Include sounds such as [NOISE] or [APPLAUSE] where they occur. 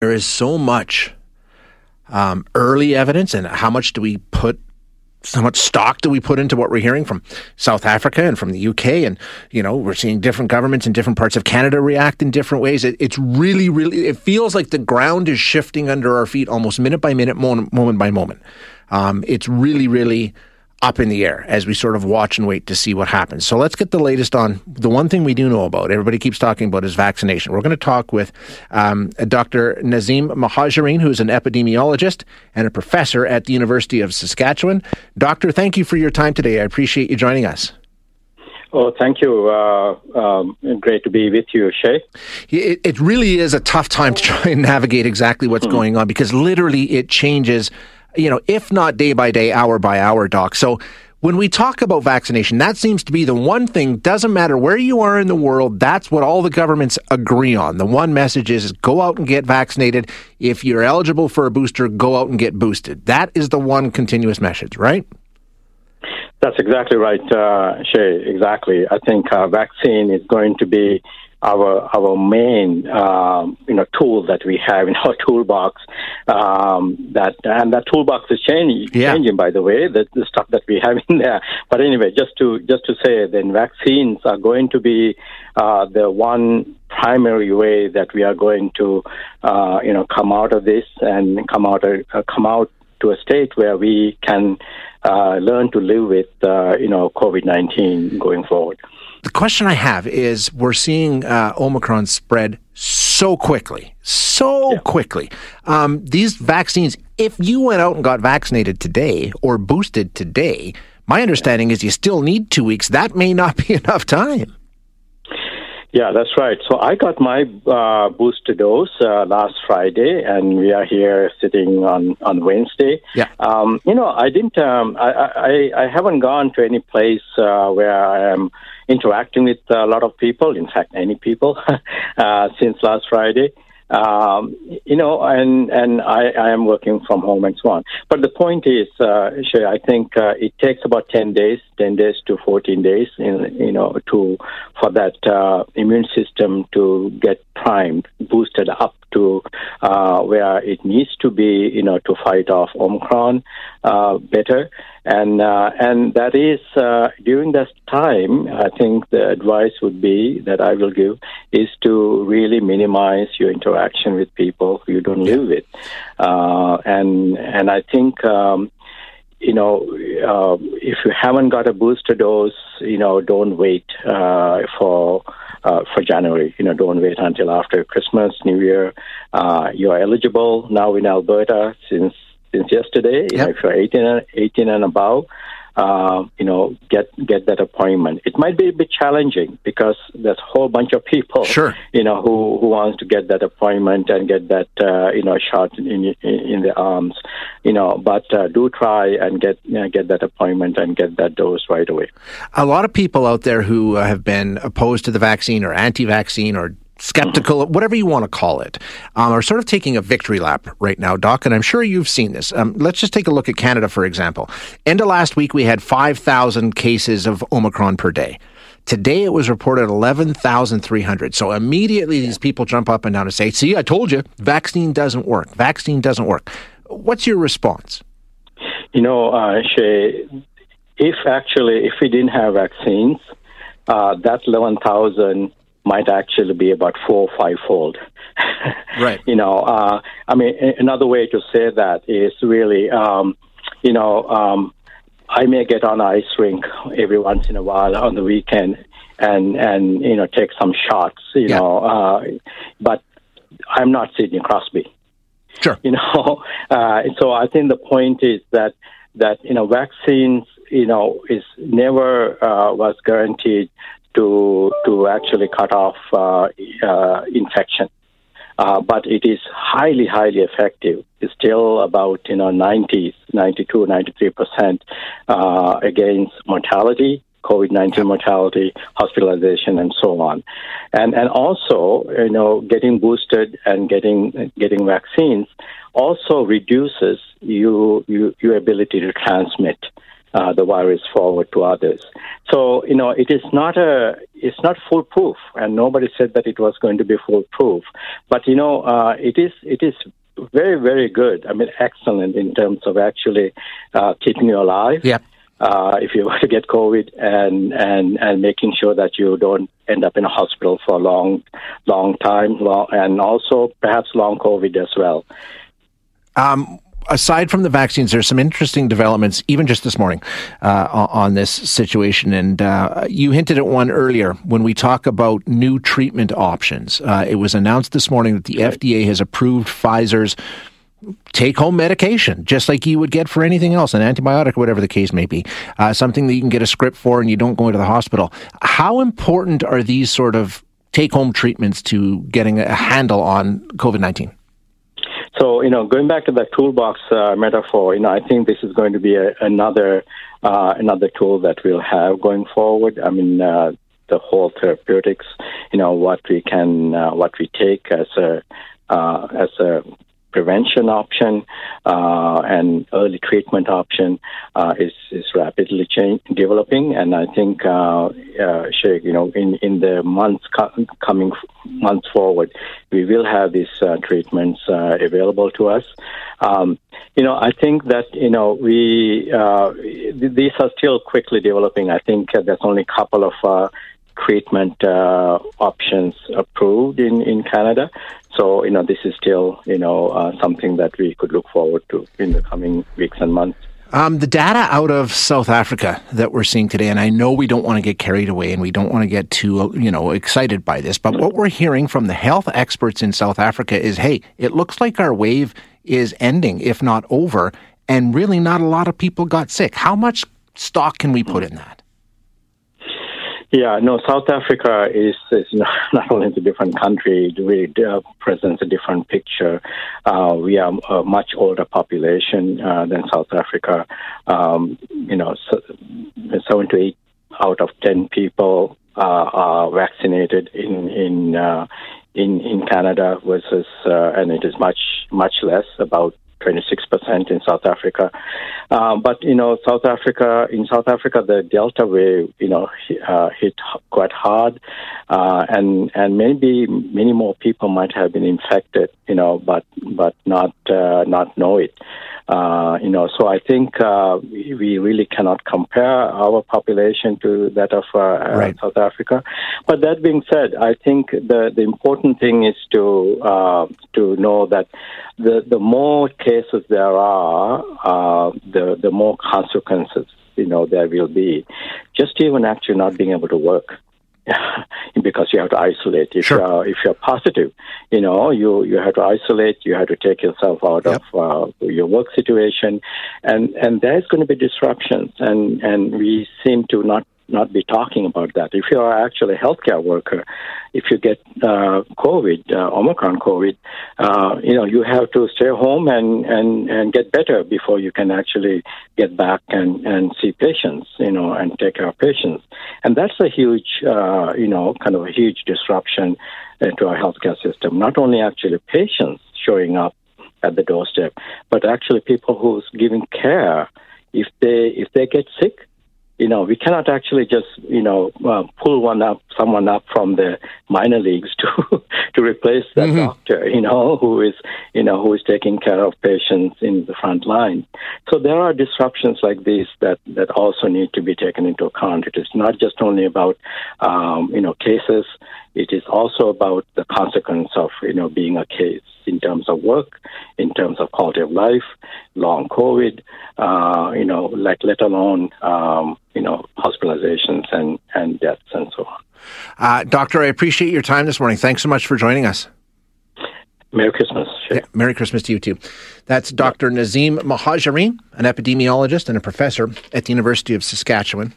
there is so much um, early evidence, and how much do we put? How much stock do we put into what we're hearing from South Africa and from the UK? And you know, we're seeing different governments in different parts of Canada react in different ways. It, it's really, really. It feels like the ground is shifting under our feet, almost minute by minute, moment, moment by moment. Um, it's really, really up in the air as we sort of watch and wait to see what happens. So let's get the latest on the one thing we do know about. Everybody keeps talking about is vaccination. We're going to talk with um, Dr. Nazeem Muhajarine, who's an epidemiologist and a professor at the University of Saskatchewan. Doctor, thank you for your time today. I appreciate you joining us. Oh, thank you. Uh, um, great to be with you, Shay. It, it, really is a tough time to try and navigate exactly what's mm. going on because literally it changes you know, if not day by day, hour by hour, doc. So when we talk about vaccination, that seems to be the one thing, doesn't matter where you are in the world, that's what all the governments agree on. The one message is go out and get vaccinated. If you're eligible for a booster, go out and get boosted. That is the one continuous message, right? That's exactly right, uh, Shay. Exactly. I think uh, vaccine is going to be our our main um, you know tool that we have in our [LAUGHS] toolbox. Um, that and that toolbox is changing, yeah. changing by the way. The, the stuff that we have in there. But anyway, just to just to say, then vaccines are going to be uh, the one primary way that we are going to uh, you know come out of this and come out uh, come out to a state where we can uh, learn to live with uh, you know COVID nineteen going forward. The question I have is we're seeing uh, Omicron spread so quickly, so yeah. quickly. Um, these vaccines, if you went out and got vaccinated today or boosted today, my understanding is you still need two weeks. That may not be [LAUGHS] enough time. Yeah, that's right. So I got my uh, booster dose uh, last Friday, and we are here sitting on on Wednesday. Yeah. Um, you know, I didn't. Um, I, I I haven't gone to any place uh, where I am interacting with a lot of people. In fact, any people [LAUGHS] uh, since last Friday. Um, you know, and and I, I am working from home and so on. But the point is, uh, I think uh, it takes about ten days, ten days to fourteen days, in, you know, to for that uh, immune system to get primed, boosted up to uh, where it needs to be, you know, to fight off Omicron uh, better. And uh, and that is uh, during that time, I think the advice would be that I will give is to really minimize your interaction with people who you don't live with, uh, and and I think. Um, you know, uh, if you haven't got a booster dose, you know, don't wait uh, for uh, for January. You know, don't wait until after Christmas, New Year. Uh, you are eligible now in Alberta since since yesterday. Yep. You know, if you're 18 and, 18 and above, uh, you know, get get that appointment. It might be a bit challenging because there's a whole bunch of people, sure. you know, who who wants to get that appointment and get that uh, you know shot in, in, in the arms, you know. But uh, do try and get you know, get that appointment and get that dose right away. A lot of people out there who have been opposed to the vaccine or anti-vaccine or skeptical, whatever you want to call it, um, are sort of taking a victory lap right now, Doc. And I'm sure you've seen this. Um, let's just take a look at Canada, for example. End of last week, we had 5,000 cases of Omicron per day. Today, it was reported 11,300. So immediately, these people jump up and down and say, See, I told you, vaccine doesn't work. Vaccine doesn't work. What's your response? You know, uh, Shay, if actually, if we didn't have vaccines, uh, that 11,000 might actually be about four or five fold. [LAUGHS] right. You know, uh, I mean, another way to say that is really, um, you know, um, I may get on ice rink every once in a while on the weekend and and you know take some shots, you yeah. know, uh, but I'm not Sidney Crosby. Sure. [LAUGHS] You know, [LAUGHS] uh, so I think the point is that that you know vaccines you know is never uh, was guaranteed to to actually cut off uh, uh, infection. Uh, but it is highly, highly effective. It's still about you know 90, 92, 93 percent uh, against mortality, COVID-19 mortality, hospitalization, and so on. And and also you know getting boosted and getting getting vaccines also reduces you, you your ability to transmit uh, the virus forward to others. So you know, it is not a it's not foolproof, and nobody said that it was going to be foolproof. But you know, uh, it is it is very very good. I mean, excellent in terms of actually uh, keeping you alive. Yeah. Uh, if you [LAUGHS] were to get COVID and, and, and making sure that you don't end up in a hospital for a long, long time, long, and also perhaps long COVID as well. Um, aside from the vaccines, there's some interesting developments, even just this morning, uh, on this situation. And uh, you hinted at one earlier when we talk about new treatment options. Uh, it was announced this morning that the FDA has approved Pfizer's take home medication, just like you would get for anything else, an antibiotic or whatever the case may be, uh, something that you can get a script for and you don't go into the hospital. How important are these sort of take home treatments to getting a handle on COVID 19? So, you know, going back to the toolbox uh, metaphor, you know, I think this is going to be a, another uh, another tool that we'll have going forward. I mean, uh, the whole therapeutics, you know, what we can, uh, what we take as a uh, as a prevention option uh, and early treatment option uh, is, is rapidly change, developing. And I think, uh, uh, Shay, you know, in, in the months co- coming months forward, we will have these uh, treatments uh, available to us. Um, you know, I think that you know we uh, these are still quickly developing. I think there's only a couple of treatment uh, options approved in, in Canada. So, you know, this is still, you know, uh, something that we could look forward to in the coming weeks and months. Um, the data out of South Africa that we're seeing today, and I know we don't want to get carried away and we don't want to get too, you know, excited by this, but what we're hearing from the health experts in South Africa is, hey, it looks like our wave is ending, if not over, and really not a lot of people got sick. How much stock can we put in that? Yeah, no, South Africa is, is [LAUGHS] not only a different country, it really uh, presents a different picture. Uh, we are a much older population uh, than South Africa. Um, you know, so, seven to eight out of ten people uh, are vaccinated in in uh, in in Canada versus, uh, and it is much much less, about 26% in South Africa. Uh, but, you know, South Africa, in South Africa, the Delta wave, you know, uh, hit quite hard. Uh, and, and maybe many more people might have been infected, you know, but, but not, uh, not know it. Uh, you know, so I think uh, we really cannot compare our population to that of uh, right. South Africa. But that being said, I think the the important thing is to uh, to know that the the more cases there are, uh, the the more consequences you know there will be. Just even actually not being able to work. [LAUGHS] because you have to isolate. If sure. you're if you're positive, you know you you have to isolate. You have to take yourself out yep. of uh, your work situation, and and there's going to be disruptions, and and we seem to not not be talking about that. If you are actually a healthcare worker, if you get uh, COVID, uh, Omicron COVID, uh, you know you have to stay home and, and, and get better before you can actually get back and, and see patients, you know, and take care of patients. And that's a huge, uh, you know, kind of a huge disruption to our healthcare system. Not only actually patients showing up at the doorstep, but actually people who's giving care. If they if they get sick, you know, we cannot actually just, you know, uh, pull one up, someone up from the minor leagues to [LAUGHS] to replace that mm-hmm. doctor, you know, [LAUGHS] who is, you know, who is taking care of patients in the front line. So there are disruptions like these that that also need to be taken into account. It is not just only about, um, you know, cases. It is also about the consequence of, you know, being a case in terms of work, in terms of quality of life, long COVID, uh, you know, like let alone um, you know hospitalizations and and deaths and so on. Uh, Doctor, I appreciate your time this morning. Thanks so much for joining us. Merry Christmas. Yeah, Merry Christmas to you too. That's Dr. Nazeem Muhajarine, an epidemiologist and a professor at the University of Saskatchewan.